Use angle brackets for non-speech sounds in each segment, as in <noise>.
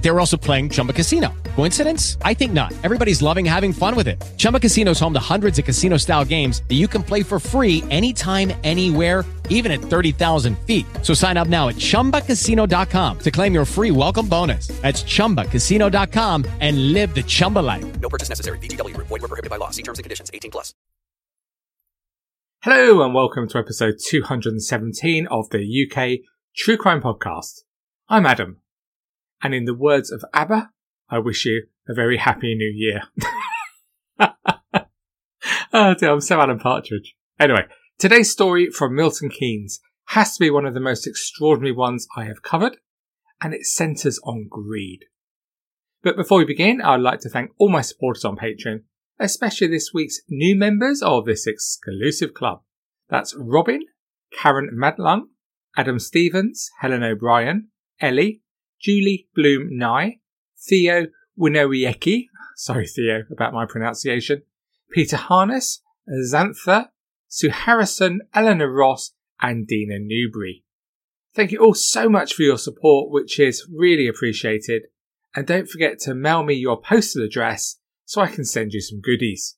They were also playing Chumba Casino. Coincidence? I think not. Everybody's loving having fun with it. Chumba Casino is home to hundreds of casino style games that you can play for free anytime, anywhere, even at 30,000 feet. So sign up now at chumbacasino.com to claim your free welcome bonus. That's chumbacasino.com and live the Chumba life. No purchase necessary. VGW Group. Void were prohibited by law. See terms and conditions. 18 plus. Hello and welcome to episode 217 of the UK True Crime Podcast. I'm Adam, and in the words of ABBA, I wish you a very happy new year. <laughs> oh dear, I'm so Alan Partridge. Anyway, today's story from Milton Keynes has to be one of the most extraordinary ones I have covered, and it centres on greed. But before we begin, I'd like to thank all my supporters on Patreon, especially this week's new members of this exclusive club. That's Robin, Karen Madlung, Adam Stevens, Helen O'Brien, Ellie, Julie Bloom Nye, Theo Winowiecki, sorry Theo about my pronunciation, Peter Harness, Xantha, Sue Harrison, Eleanor Ross, and Dina Newbury. Thank you all so much for your support, which is really appreciated. And don't forget to mail me your postal address so I can send you some goodies.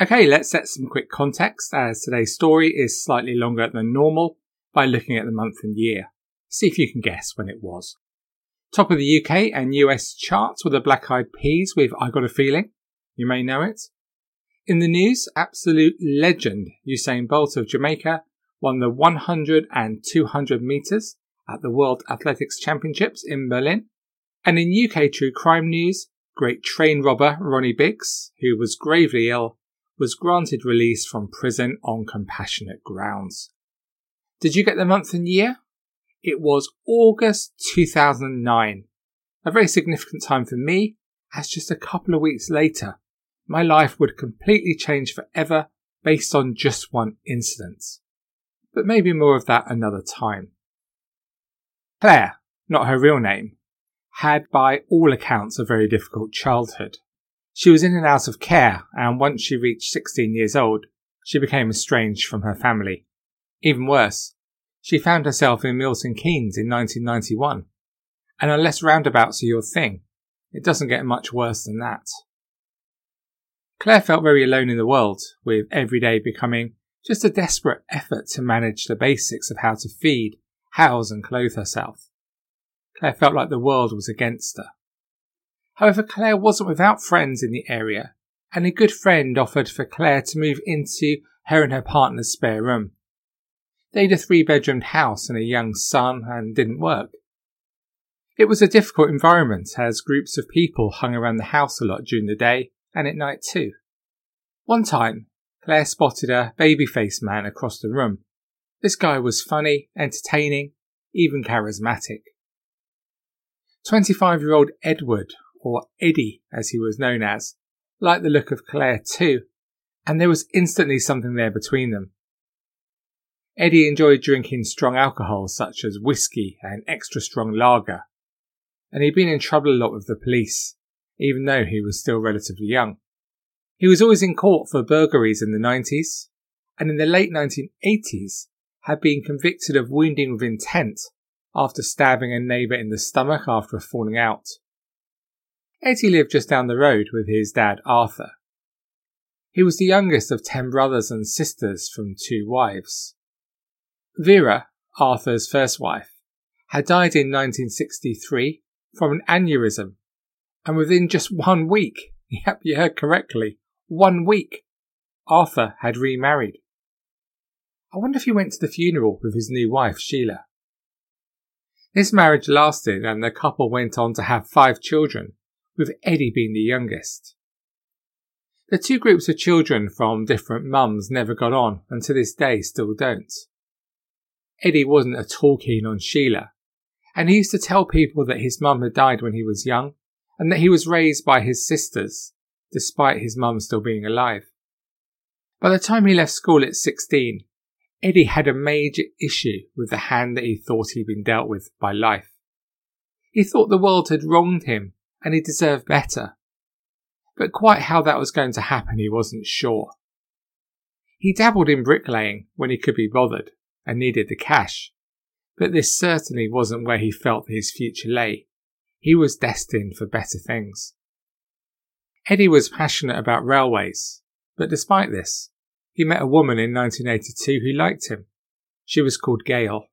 Okay, let's set some quick context as today's story is slightly longer than normal by looking at the month and year. See if you can guess when it was. Top of the UK and US charts were the Black Eyed Peas with I Got a Feeling. You may know it. In the news, absolute legend Usain Bolt of Jamaica won the 100 and 200 metres at the World Athletics Championships in Berlin. And in UK true crime news, great train robber Ronnie Biggs, who was gravely ill, was granted release from prison on compassionate grounds. Did you get the month and year? It was August 2009. A very significant time for me, as just a couple of weeks later, my life would completely change forever based on just one incident. But maybe more of that another time. Claire, not her real name, had by all accounts a very difficult childhood. She was in and out of care, and once she reached 16 years old, she became estranged from her family. Even worse, she found herself in Milton Keynes in 1991. And unless roundabouts are your thing, it doesn't get much worse than that. Claire felt very alone in the world, with every day becoming just a desperate effort to manage the basics of how to feed, house, and clothe herself. Claire felt like the world was against her. However, Claire wasn't without friends in the area, and a good friend offered for Claire to move into her and her partner's spare room. They had a three bedroomed house and a young son and didn't work. It was a difficult environment as groups of people hung around the house a lot during the day and at night too. One time, Claire spotted a baby faced man across the room. This guy was funny, entertaining, even charismatic. 25 year old Edward, or Eddie as he was known as, liked the look of Claire too, and there was instantly something there between them. Eddie enjoyed drinking strong alcohols such as whiskey and extra strong lager, and he'd been in trouble a lot with the police, even though he was still relatively young. He was always in court for burglaries in the 90s, and in the late 1980s had been convicted of wounding with intent after stabbing a neighbour in the stomach after falling out. Eddie lived just down the road with his dad Arthur. He was the youngest of ten brothers and sisters from two wives. Vera, Arthur's first wife, had died in 1963 from an aneurysm, and within just one week, <laughs> yep, you heard correctly, one week, Arthur had remarried. I wonder if he went to the funeral with his new wife, Sheila. This marriage lasted and the couple went on to have five children, with Eddie being the youngest. The two groups of children from different mums never got on and to this day still don't. Eddie wasn't at all keen on Sheila, and he used to tell people that his mum had died when he was young and that he was raised by his sisters, despite his mum still being alive. By the time he left school at 16, Eddie had a major issue with the hand that he thought he'd been dealt with by life. He thought the world had wronged him and he deserved better. but quite how that was going to happen he wasn't sure. He dabbled in bricklaying when he could be bothered and needed the cash, but this certainly wasn't where he felt his future lay. He was destined for better things. Eddie was passionate about railways, but despite this, he met a woman in 1982 who liked him. She was called Gail.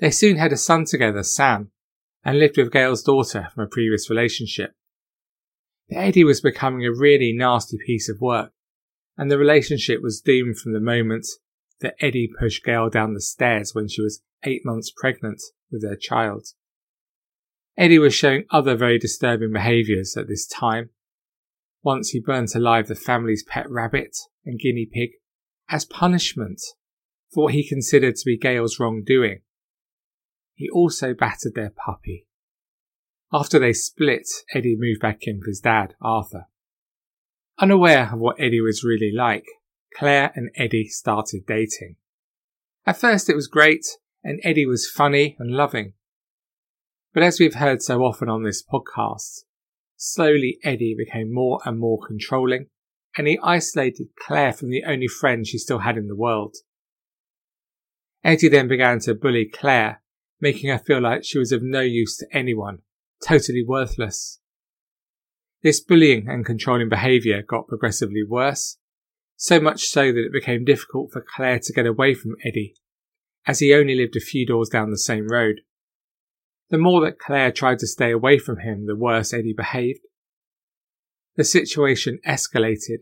They soon had a son together, Sam, and lived with Gail's daughter from a previous relationship. But Eddie was becoming a really nasty piece of work, and the relationship was doomed from the moment that Eddie pushed Gail down the stairs when she was eight months pregnant with their child. Eddie was showing other very disturbing behaviours at this time. Once he burnt alive the family's pet rabbit and guinea pig as punishment for what he considered to be Gail's wrongdoing. He also battered their puppy. After they split, Eddie moved back in with his dad, Arthur. Unaware of what Eddie was really like, Claire and Eddie started dating. At first it was great, and Eddie was funny and loving. But as we've heard so often on this podcast, slowly Eddie became more and more controlling, and he isolated Claire from the only friend she still had in the world. Eddie then began to bully Claire, making her feel like she was of no use to anyone, totally worthless. This bullying and controlling behaviour got progressively worse, so much so that it became difficult for Claire to get away from Eddie, as he only lived a few doors down the same road. The more that Claire tried to stay away from him, the worse Eddie behaved. The situation escalated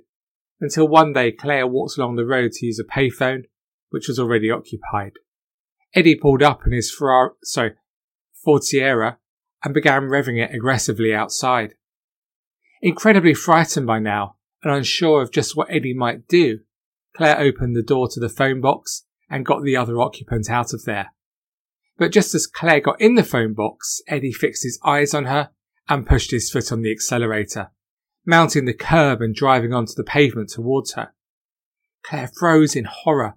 until one day Claire walked along the road to use a payphone, which was already occupied. Eddie pulled up in his Ferrari, sorry, Ford Sierra and began revving it aggressively outside. Incredibly frightened by now and unsure of just what Eddie might do, Claire opened the door to the phone box and got the other occupant out of there. But just as Claire got in the phone box, Eddie fixed his eyes on her and pushed his foot on the accelerator, mounting the curb and driving onto the pavement towards her. Claire froze in horror,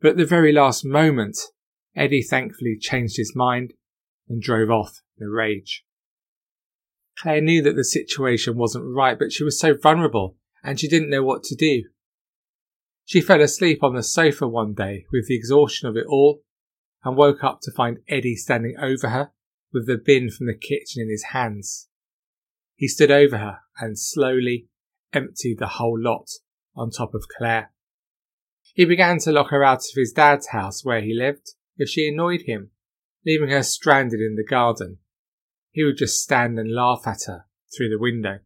but at the very last moment, Eddie thankfully changed his mind and drove off in a rage. Claire knew that the situation wasn't right, but she was so vulnerable and she didn't know what to do. She fell asleep on the sofa one day with the exhaustion of it all and woke up to find Eddie standing over her with the bin from the kitchen in his hands. He stood over her and slowly emptied the whole lot on top of Claire. He began to lock her out of his dad's house where he lived if she annoyed him, leaving her stranded in the garden. He would just stand and laugh at her through the window.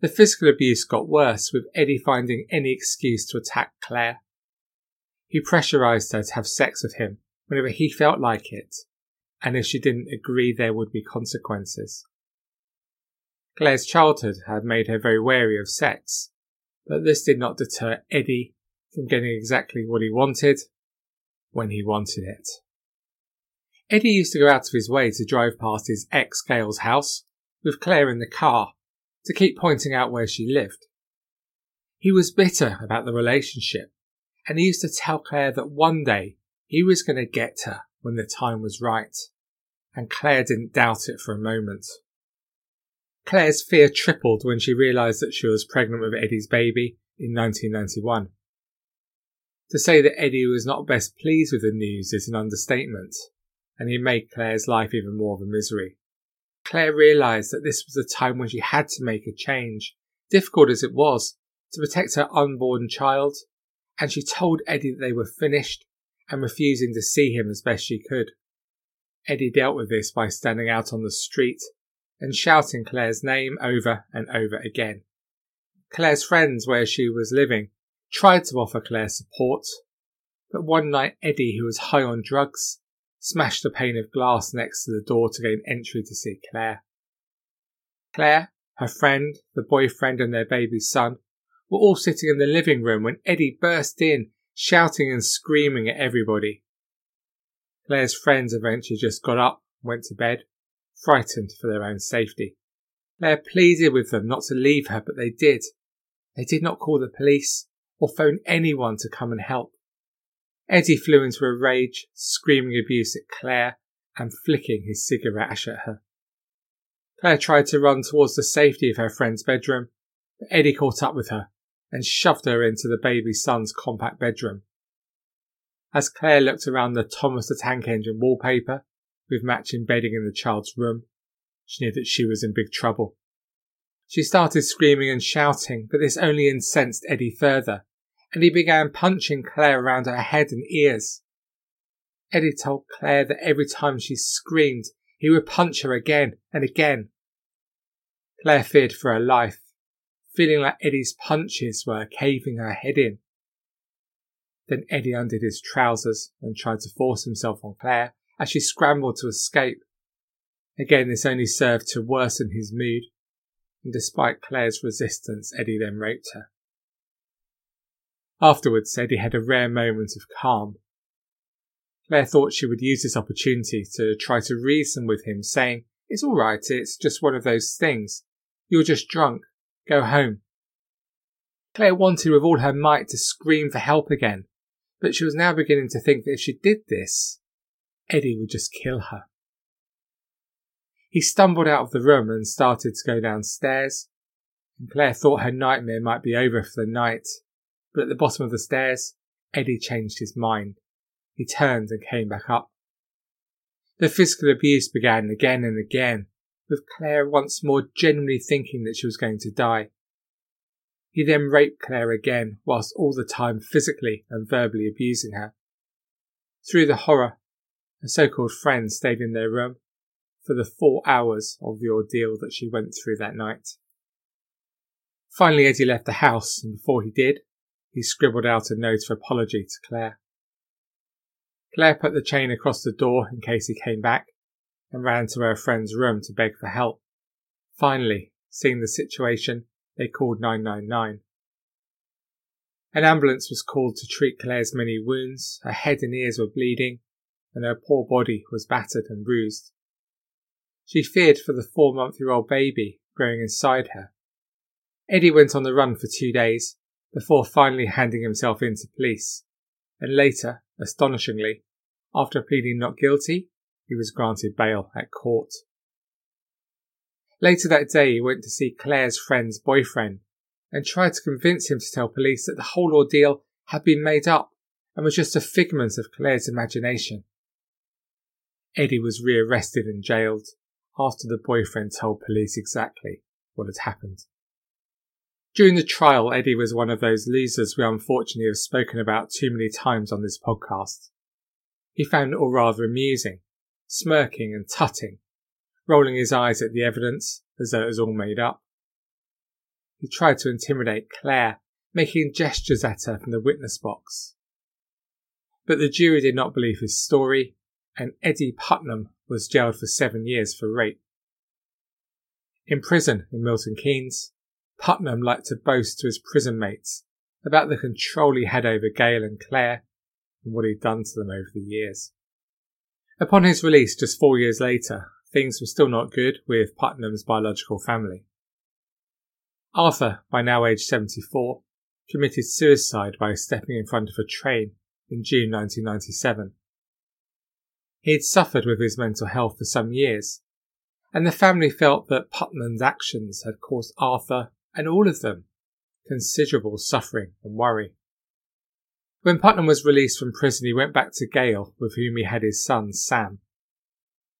The physical abuse got worse, with Eddie finding any excuse to attack Claire. He pressurized her to have sex with him whenever he felt like it, and if she didn't agree, there would be consequences. Claire's childhood had made her very wary of sex, but this did not deter Eddie from getting exactly what he wanted when he wanted it. Eddie used to go out of his way to drive past his ex Gail's house with Claire in the car to keep pointing out where she lived. He was bitter about the relationship, and he used to tell Claire that one day he was going to get her when the time was right, and Claire didn't doubt it for a moment. Claire's fear tripled when she realised that she was pregnant with Eddie's baby in 1991. To say that Eddie was not best pleased with the news is an understatement, and he made Claire's life even more of a misery. Claire realised that this was a time when she had to make a change, difficult as it was, to protect her unborn child, and she told Eddie that they were finished and refusing to see him as best she could. Eddie dealt with this by standing out on the street and shouting Claire's name over and over again. Claire's friends where she was living tried to offer Claire support, but one night Eddie, who was high on drugs, smashed a pane of glass next to the door to gain entry to see Claire. Claire, her friend, the boyfriend, and their baby son were all sitting in the living room when Eddie burst in shouting and screaming at everybody. Claire's friends eventually just got up and went to bed, frightened for their own safety. Claire pleaded with them not to leave her, but they did. They did not call the police or phone anyone to come and help. Eddie flew into a rage, screaming abuse at Claire and flicking his cigarette ash at her. Claire tried to run towards the safety of her friend's bedroom, but Eddie caught up with her and shoved her into the baby son's compact bedroom. As Claire looked around the Thomas the Tank Engine wallpaper with matching bedding in the child's room, she knew that she was in big trouble. She started screaming and shouting, but this only incensed Eddie further, and he began punching Claire around her head and ears. Eddie told Claire that every time she screamed, he would punch her again and again. Claire feared for her life, feeling like Eddie's punches were caving her head in. Then Eddie undid his trousers and tried to force himself on Claire as she scrambled to escape. Again, this only served to worsen his mood, and despite Claire's resistance, Eddie then raped her. Afterwards, Eddie had a rare moment of calm. Claire thought she would use this opportunity to try to reason with him, saying, It's all right, it's just one of those things. You're just drunk. Go home. Claire wanted with all her might to scream for help again, but she was now beginning to think that if she did this, Eddie would just kill her. He stumbled out of the room and started to go downstairs, and Claire thought her nightmare might be over for the night, but at the bottom of the stairs, Eddie changed his mind. He turned and came back up. The physical abuse began again and again, with Claire once more genuinely thinking that she was going to die. He then raped Claire again, whilst all the time physically and verbally abusing her. Through the horror, her so called friend stayed in their room for the four hours of the ordeal that she went through that night. Finally, Eddie left the house, and before he did, he scribbled out a note of apology to Claire. Claire put the chain across the door in case he came back and ran to her friend's room to beg for help. Finally, seeing the situation, they called 999. An ambulance was called to treat Claire's many wounds. Her head and ears were bleeding, and her poor body was battered and bruised. She feared for the four month year old baby growing inside her. Eddie went on the run for two days before finally handing himself in to police, and later, astonishingly, after pleading not guilty, he was granted bail at court. Later that day, he went to see Claire's friend's boyfriend and tried to convince him to tell police that the whole ordeal had been made up and was just a figment of Claire's imagination. Eddie was rearrested and jailed after the boyfriend told police exactly what had happened. During the trial, Eddie was one of those losers we unfortunately have spoken about too many times on this podcast. He found it all rather amusing, smirking and tutting, rolling his eyes at the evidence as though it was all made up. He tried to intimidate Claire, making gestures at her from the witness box. But the jury did not believe his story, and Eddie Putman was jailed for seven years for rape. In prison in Milton Keynes, Putman liked to boast to his prison mates about the control he had over Gail and Claire and what he'd done to them over the years. Upon his release just four years later, things were still not good with Putman's biological family. Arthur, by now aged 74, committed suicide by stepping in front of a train in June 1997. He had suffered with his mental health for some years, and the family felt that Putman's actions had caused Arthur and all of them considerable suffering and worry. When Putman was released from prison, he went back to Gail, with whom he had his son, Sam.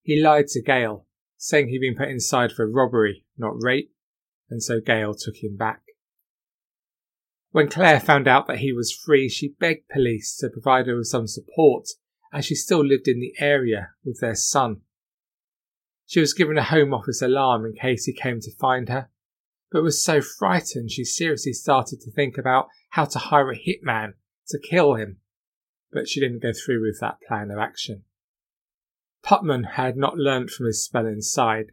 He lied to Gail, saying he'd been put inside for robbery, not rape, and so Gail took him back. When Claire found out that he was free, she begged police to provide her with some support as she still lived in the area with their son. She was given a Home Office alarm in case he came to find her, but was so frightened she seriously started to think about how to hire a hitman to kill him, but she didn't go through with that plan of action. Putman had not learnt from his spell inside.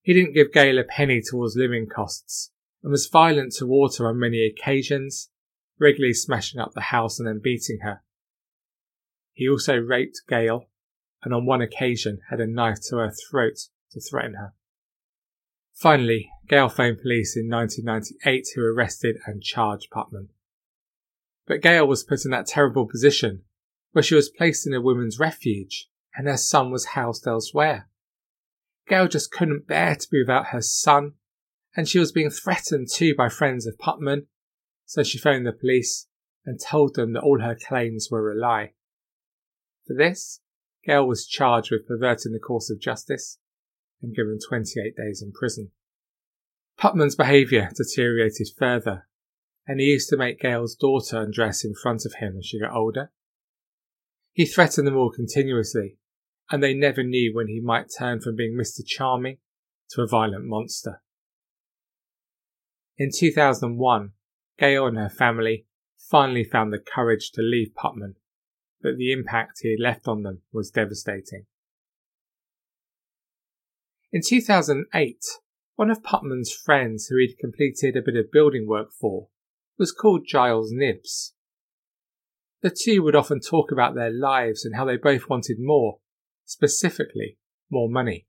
He didn't give Gail a penny towards living costs and was violent toward her on many occasions, regularly smashing up the house and then beating her. He also raped Gail and on one occasion had a knife to her throat to threaten her. Finally, Gail phoned police in 1998 who arrested and charged Putman. But Gail was put in that terrible position where she was placed in a women's refuge and her son was housed elsewhere. Gail just couldn't bear to be without her son, and she was being threatened too by friends of Putman, so she phoned the police and told them that all her claims were a lie. For this, Gail was charged with perverting the course of justice and given 28 days in prison. Putman's behaviour deteriorated further, and he used to make Gail's daughter undress in front of him as she got older. He threatened them all continuously, and they never knew when he might turn from being Mr. Charming to a violent monster. In 2001, Gail and her family finally found the courage to leave Putman, but the impact he had left on them was devastating. In 2008, one of Putman's friends who he'd completed a bit of building work for was called Giles Knibbs. The two would often talk about their lives and how they both wanted more, specifically, more money.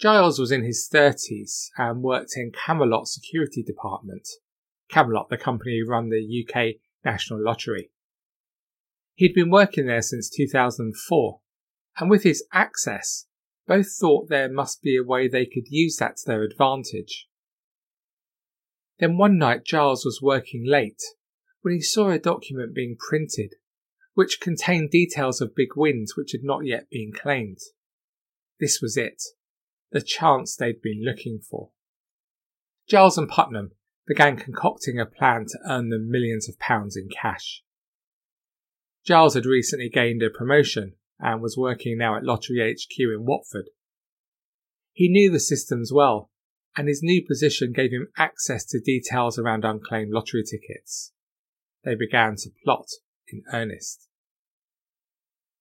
Giles was in his 30s and worked in Camelot Security Department. Camelot, the company who run the UK National Lottery. He'd been working there since 2004, and with his access, both thought there must be a way they could use that to their advantage. Then one night Giles was working late when he saw a document being printed which contained details of big wins which had not yet been claimed. This was it, the chance they'd been looking for. Giles and Putman began concocting a plan to earn them millions of pounds in cash. Giles had recently gained a promotion and was working now at Lottery HQ in Watford. He knew the systems well, and his new position gave him access to details around unclaimed lottery tickets. They began to plot in earnest.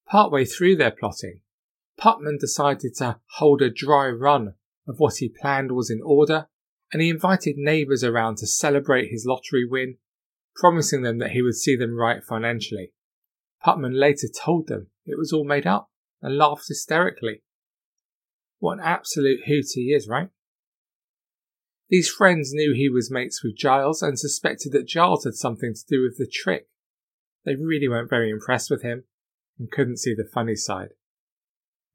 Partway through their plotting, Putman decided to hold a dry run of what he planned was in order, and he invited neighbours around to celebrate his lottery win, promising them that he would see them right financially. Putman later told them it was all made up and laughed hysterically. What an absolute hoot he is, right? These friends knew he was mates with Giles and suspected that Giles had something to do with the trick. They really weren't very impressed with him and couldn't see the funny side.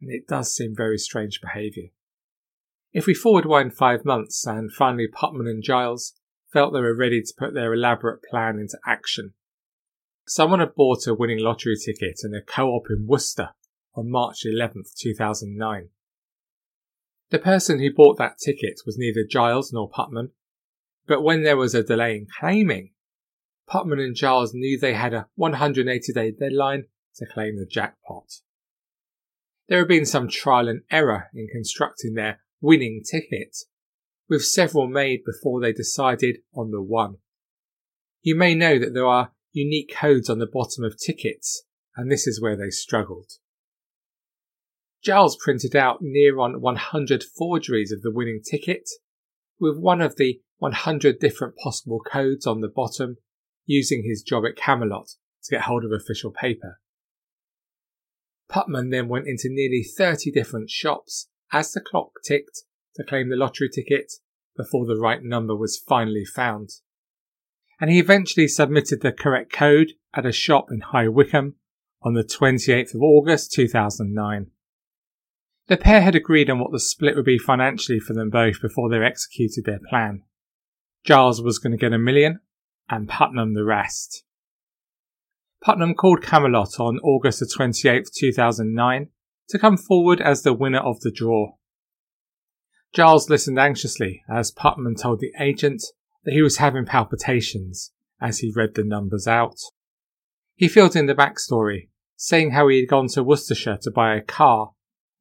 And it does seem very strange behaviour. If we forward wind five months and finally Putman and Giles felt they were ready to put their elaborate plan into action, someone had bought a winning lottery ticket in a co-op in Worcester on March 11, 2009. The person who bought that ticket was neither Giles nor Putman, but when there was a delay in claiming, Putman and Giles knew they had a 180 day deadline to claim the jackpot. There had been some trial and error in constructing their winning ticket, with several made before they decided on the one. You may know that there are unique codes on the bottom of tickets, and this is where they struggled. Giles printed out near on 100 forgeries of the winning ticket, with one of the 100 different possible codes on the bottom, using his job at Camelot to get hold of official paper. Putman then went into nearly 30 different shops as the clock ticked to claim the lottery ticket before the right number was finally found. And he eventually submitted the correct code at a shop in High Wycombe on the 28th of August 2009. The pair had agreed on what the split would be financially for them both before they executed their plan. Giles was going to get a million, and Putman the rest. Putman called Camelot on August 28, 2009, to come forward as the winner of the draw. Giles listened anxiously as Putman told the agent that he was having palpitations as he read the numbers out. He filled in the backstory, saying how he had gone to Worcestershire to buy a car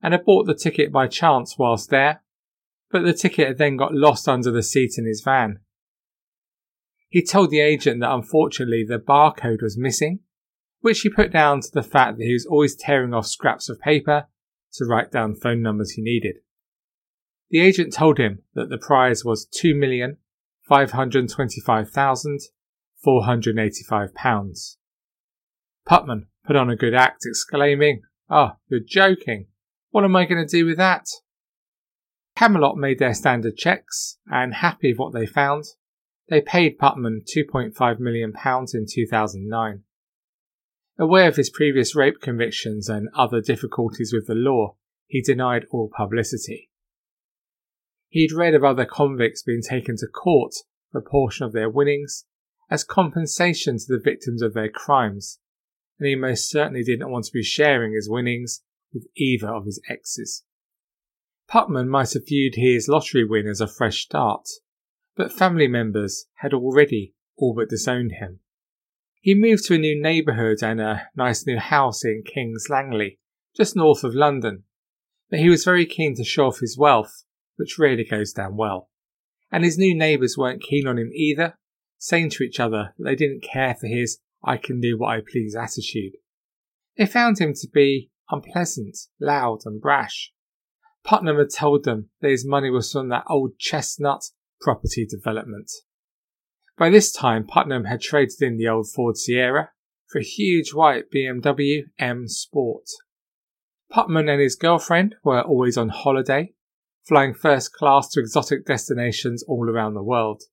and had bought the ticket by chance whilst there, but the ticket had then got lost under the seat in his van. He told the agent that unfortunately the barcode was missing, which he put down to the fact that he was always tearing off scraps of paper to write down phone numbers he needed. The agent told him that the prize was £2,525,485. Putman put on a good act, exclaiming, Oh, you're joking. What am I going to do with that? Camelot made their standard checks, and happy with what they found, they paid Putman £2.5 million in 2009. Aware of his previous rape convictions and other difficulties with the law, he denied all publicity. He'd read of other convicts being taken to court for a portion of their winnings as compensation to the victims of their crimes, and he most certainly didn't want to be sharing his winnings with either of his exes. Putman might have viewed his lottery win as a fresh start, but family members had already all but disowned him. He moved to a new neighbourhood and a nice new house in Kings Langley, just north of London, but he was very keen to show off his wealth, which rarely goes down well. And his new neighbours weren't keen on him either, saying to each other that they didn't care for his I can do what I please attitude. They found him to be unpleasant, loud, and brash. Putman had told them that his money was from that old chestnut property development. By this time, Putman had traded in the old Ford Sierra for a huge white BMW M Sport. Putman and his girlfriend were always on holiday, flying first class to exotic destinations all around the world.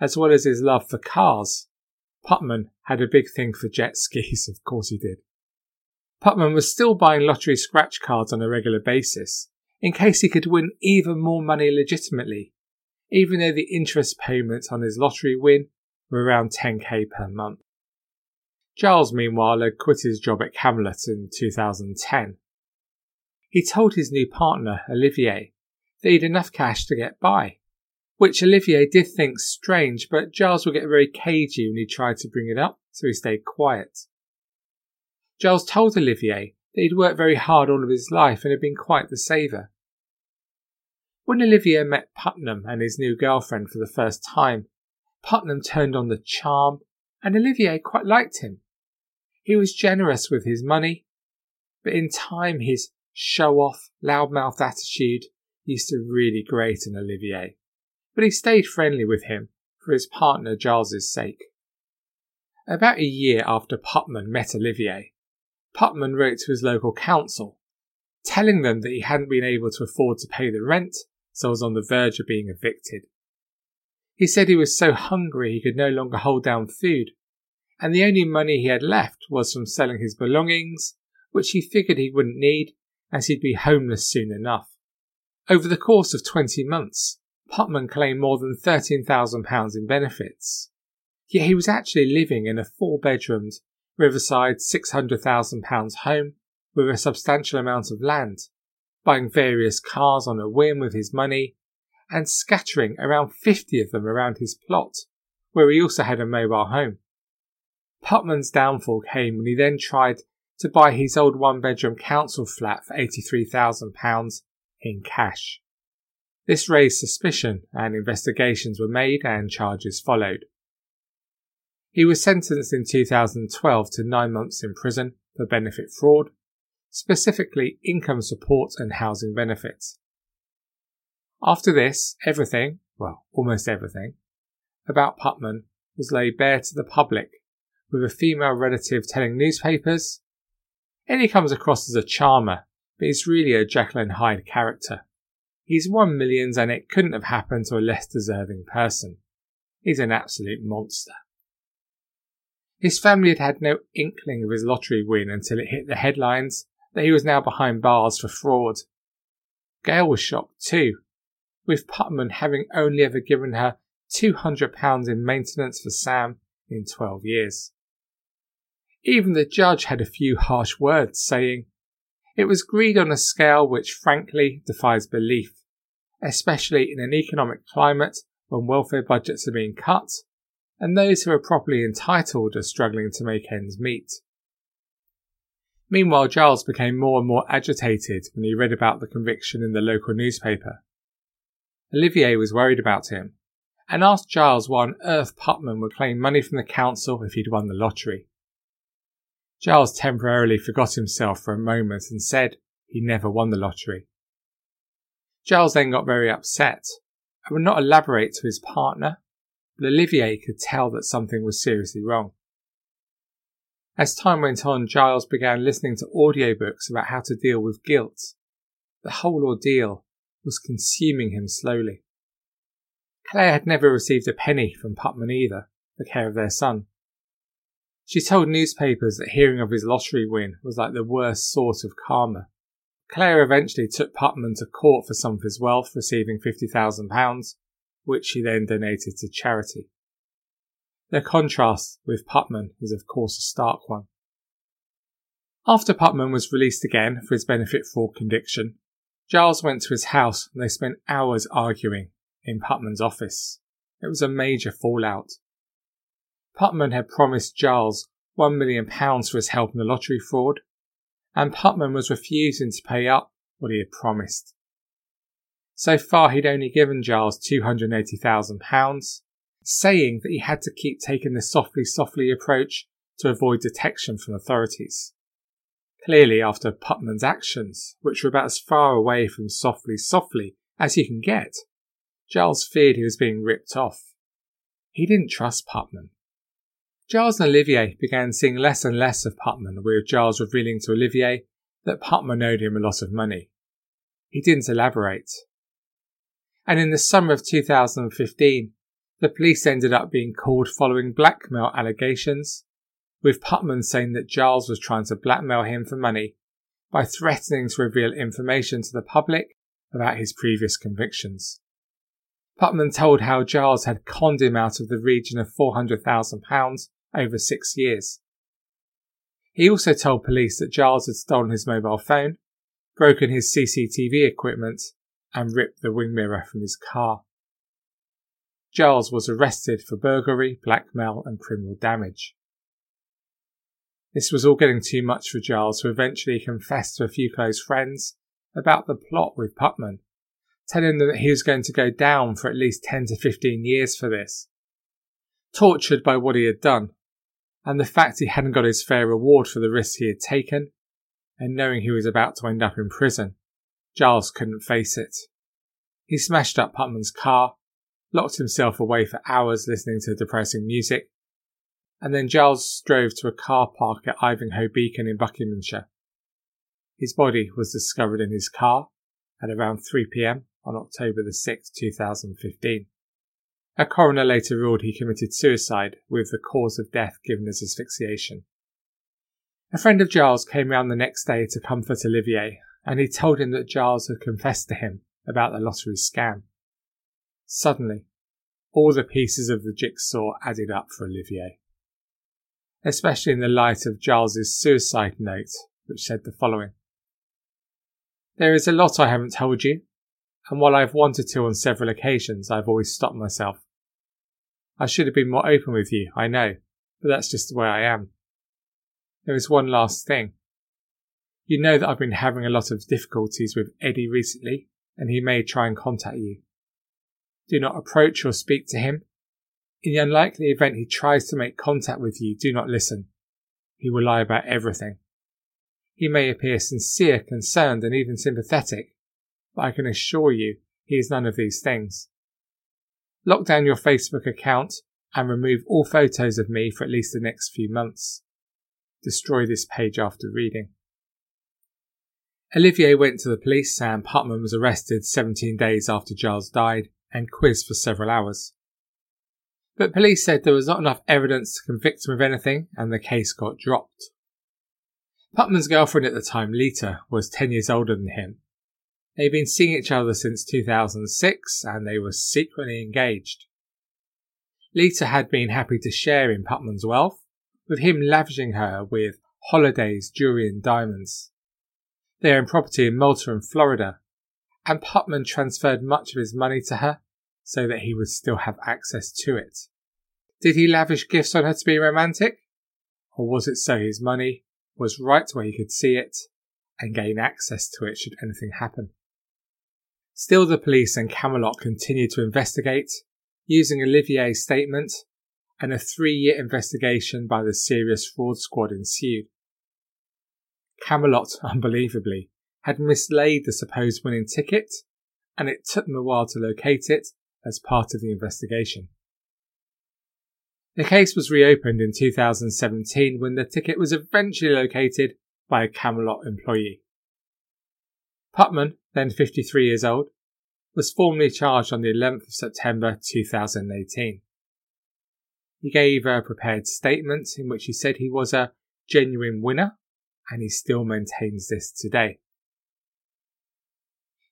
As well as his love for cars, Putman had a big thing for jet skis, <laughs> of course he did. Putman was still buying lottery scratch cards on a regular basis, in case he could win even more money legitimately, even though the interest payments on his lottery win were around 10k per month. Giles, meanwhile, had quit his job at Camelot in 2010. He told his new partner, Olivier, that he'd enough cash to get by, which Olivier did think strange, but Giles would get very cagey when he tried to bring it up, so he stayed quiet. Giles told Olivier that he'd worked very hard all of his life and had been quite the saver. When Olivier met Putman and his new girlfriend for the first time, Putman turned on the charm, and Olivier quite liked him. He was generous with his money, but in time his show off, loudmouthed attitude used to really grate on Olivier. But he stayed friendly with him for his partner Giles's sake. About a year after Putman met Olivier, Putman wrote to his local council, telling them that he hadn't been able to afford to pay the rent, so was on the verge of being evicted. He said he was so hungry he could no longer hold down food and the only money he had left was from selling his belongings, which he figured he wouldn't need, as he'd be homeless soon enough. Over the course of 20 months, Putman claimed more than £13,000 in benefits. Yet he was actually living in a four bedroomed, riverside £600,000 home with a substantial amount of land, buying various cars on a whim with his money, and scattering around 50 of them around his plot, where he also had a mobile home. Putman's downfall came when he then tried to buy his old one bedroom council flat for £83,000 in cash. This raised suspicion and investigations were made and charges followed. He was sentenced in 2012 to nine months in prison for benefit fraud, specifically income support and housing benefits. After this, everything, well, almost everything, about Putman was laid bare to the public with a female relative telling newspapers. Eddie comes across as a charmer, but he's really a Jekyll and Hyde character. He's won millions and it couldn't have happened to a less deserving person. He's an absolute monster. His family had had no inkling of his lottery win until it hit the headlines that he was now behind bars for fraud. Gail was shocked too, with Putman having only ever given her £200 in maintenance for Sam in 12 years. Even the judge had a few harsh words, saying, It was greed on a scale which frankly defies belief, especially in an economic climate when welfare budgets are being cut and those who are properly entitled are struggling to make ends meet. Meanwhile, Giles became more and more agitated when he read about the conviction in the local newspaper. Olivier was worried about him and asked Giles why on earth Putman would claim money from the council if he'd won the lottery. Giles temporarily forgot himself for a moment and said he never won the lottery. Giles then got very upset and would not elaborate to his partner, but Olivier could tell that something was seriously wrong. As time went on, Giles began listening to audiobooks about how to deal with guilt. The whole ordeal was consuming him slowly. Claire had never received a penny from Putman either, the care of their son. She told newspapers that hearing of his lottery win was like the worst sort of karma. Claire eventually took Putman to court for some of his wealth, receiving £50,000, which she then donated to charity. The contrast with Putman is, of course, a stark one. After Putman was released again for his benefit fraud conviction, Giles went to his house and they spent hours arguing in Putman's office. It was a major fallout. Putman had promised Giles £1 million for his help in the lottery fraud, and Putman was refusing to pay up what he had promised. So far, he'd only given Giles £280,000, saying that he had to keep taking the softly, softly approach to avoid detection from authorities. Clearly, after Putman's actions, which were about as far away from softly, softly as you can get, Giles feared he was being ripped off. He didn't trust Putman. Giles and Olivier began seeing less and less of Putman, with Giles revealing to Olivier that Putman owed him a lot of money. He didn't elaborate. And in the summer of 2015, the police ended up being called following blackmail allegations with Putman saying that Giles was trying to blackmail him for money by threatening to reveal information to the public about his previous convictions. Putman told how Giles had conned him out of the region of £400,000 over six years. He also told police that Giles had stolen his mobile phone, broken his CCTV equipment, and ripped the wing mirror from his car. Giles was arrested for burglary, blackmail, and criminal damage. This was all getting too much for Giles, who eventually confessed to a few close friends about the plot with Putman, telling them that he was going to go down for at least 10 to 15 years for this. Tortured by what he had done, and the fact he hadn't got his fair reward for the risks he had taken, and knowing he was about to end up in prison, Giles couldn't face it. He smashed up Putman's car, locked himself away for hours listening to depressing music, and then Giles drove to a car park at Ivinghoe Beacon in Buckinghamshire. His body was discovered in his car at around 3pm on October the 6th, 2015. A coroner later ruled he committed suicide with the cause of death given as asphyxiation. A friend of Giles came round the next day to comfort Olivier, and he told him that Giles had confessed to him about the lottery scam. Suddenly, all the pieces of the jigsaw added up for Olivier especially in the light of Giles's suicide note, which said the following There is a lot I haven't told you, and while I've wanted to on several occasions, I've always stopped myself. I should have been more open with you, I know, but that's just the way I am. There is one last thing. You know that I've been having a lot of difficulties with Eddie recently, and he may try and contact you. Do not approach or speak to him in the unlikely event he tries to make contact with you, do not listen. He will lie about everything. He may appear sincere, concerned, and even sympathetic, but I can assure you he is none of these things. Lock down your Facebook account and remove all photos of me for at least the next few months. Destroy this page after reading. Olivier went to the police and Putman was arrested 17 days after Giles died and quizzed for several hours. But police said there was not enough evidence to convict him of anything, and the case got dropped. Putman's girlfriend at the time, Lita, was 10 years older than him. They'd been seeing each other since 2006, and they were secretly engaged. Lita had been happy to share in Putman's wealth, with him lavishing her with holidays, jewelry, and diamonds. They owned property in Malta and Florida, and Putman transferred much of his money to her so that he would still have access to it. Did he lavish gifts on her to be romantic? Or was it so his money was right where he could see it and gain access to it should anything happen? Still, the police and Camelot continued to investigate, using Olivier's statement, and a three year investigation by the Serious Fraud Squad ensued. Camelot, <laughs> unbelievably, had mislaid the supposed winning ticket, and it took them a while to locate it as part of the investigation. The case was reopened in 2017 when the ticket was eventually located by a Camelot employee. Putman, then 53 years old, was formally charged on the 11th of September 2018. He gave a prepared statement in which he said he was a genuine winner and he still maintains this today.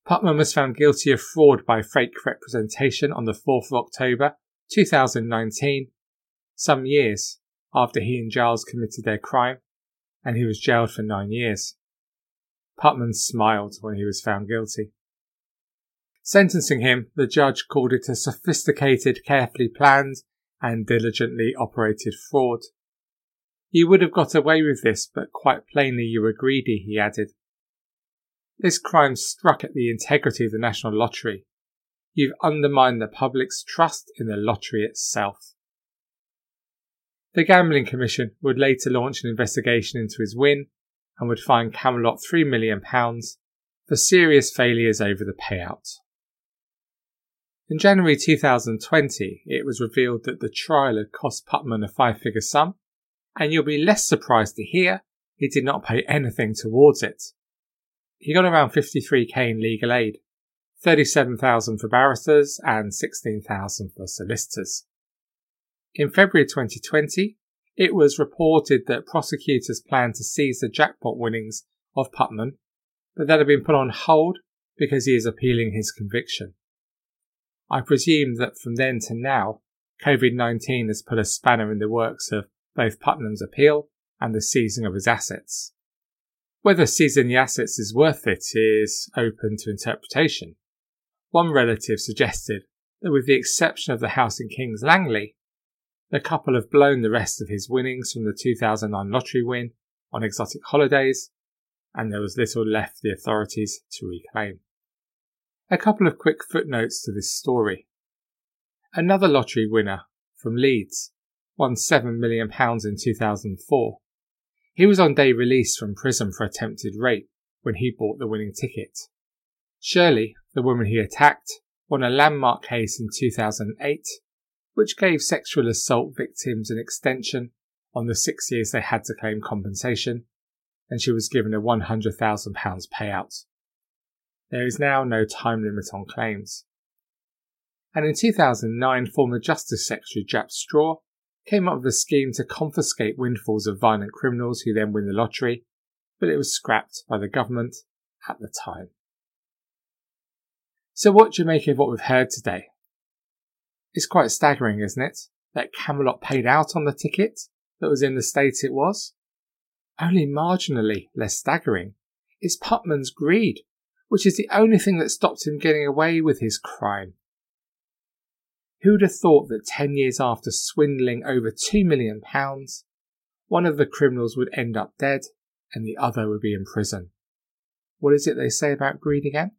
Putman was found guilty of fraud by fake representation on the 4th of October 2019, some years after he and Giles committed their crime, and he was jailed for nine years. Putman smiled when he was found guilty. Sentencing him, the judge called it a sophisticated, carefully planned, and diligently operated fraud. You would have got away with this, but quite plainly you were greedy, he added. This crime struck at the integrity of the National Lottery. You've undermined the public's trust in the lottery itself. The Gambling Commission would later launch an investigation into his win and would fine Camelot £3 million for serious failures over the payout. In January 2020, it was revealed that the trial had cost Putman a five figure sum, and you'll be less surprised to hear he did not pay anything towards it. He got around 53k in legal aid, 37,000 for barristers, and 16,000 for solicitors. In February 2020, it was reported that prosecutors planned to seize the jackpot winnings of Putman, but that had been put on hold because he is appealing his conviction. I presume that from then to now, COVID 19 has put a spanner in the works of both Putman's appeal and the seizing of his assets. Whether seizing the assets is worth it is open to interpretation. One relative suggested that with the exception of the house in King's Langley, the couple have blown the rest of his winnings from the 2009 lottery win on exotic holidays, and there was little left the authorities to reclaim. A couple of quick footnotes to this story. Another lottery winner from Leeds won £7 million in 2004. He was on day release from prison for attempted rape when he bought the winning ticket. Shirley, the woman he attacked, won a landmark case in 2008 which gave sexual assault victims an extension on the six years they had to claim compensation, and she was given a £100,000 payout. There is now no time limit on claims. And in 2009, former Justice Secretary Jack Straw came up with a scheme to confiscate windfalls of violent criminals who then win the lottery, but it was scrapped by the government at the time. So, what do you make of what we've heard today? It's quite staggering, isn't it? That Camelot paid out on the ticket that was in the state it was. Only marginally less staggering is Putman's greed, which is the only thing that stopped him getting away with his crime. Who'd have thought that 10 years after swindling over £2 million, one one of the criminals would end up dead and the other would be in prison? What is it they say about greed again?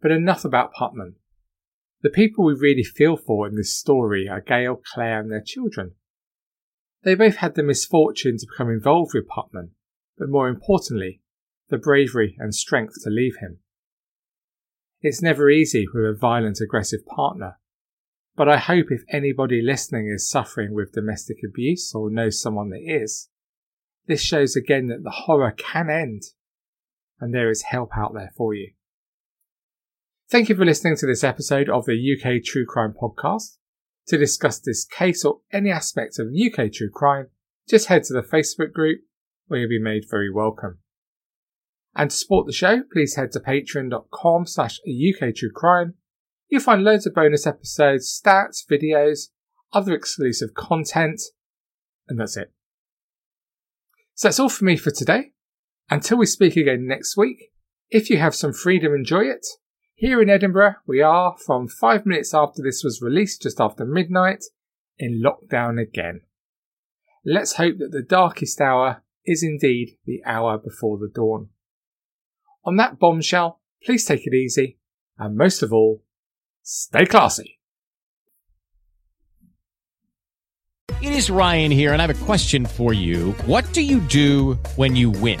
But enough about Putman. The people we really feel for in this story are Gail, Claire, and their children. They both had the misfortune to become involved with Putman, but more importantly, the bravery and strength to leave him. It's never easy with a violent, aggressive partner, but I hope if anybody listening is suffering with domestic abuse or knows someone that is, this shows again that the horror can end and there is help out there for you. Thank you for listening to this episode of the UK True Crime Podcast. To discuss this case or any aspect of UK true crime, just head to the Facebook group where you'll be made very welcome. And to support the show, please head to patreon.com slash UK True Crime. You'll find loads of bonus episodes, stats, videos, other exclusive content, and that's it. So that's all for me for today. Until we speak again next week, if you have some freedom, enjoy it. Here in Edinburgh, we are, from five minutes after this was released, just after midnight, in lockdown again. Let's hope that the darkest hour is indeed the hour before the dawn. On that bombshell, please take it easy, and most of all, stay classy. It is Ryan here, and I have a question for you. What do you do when you win?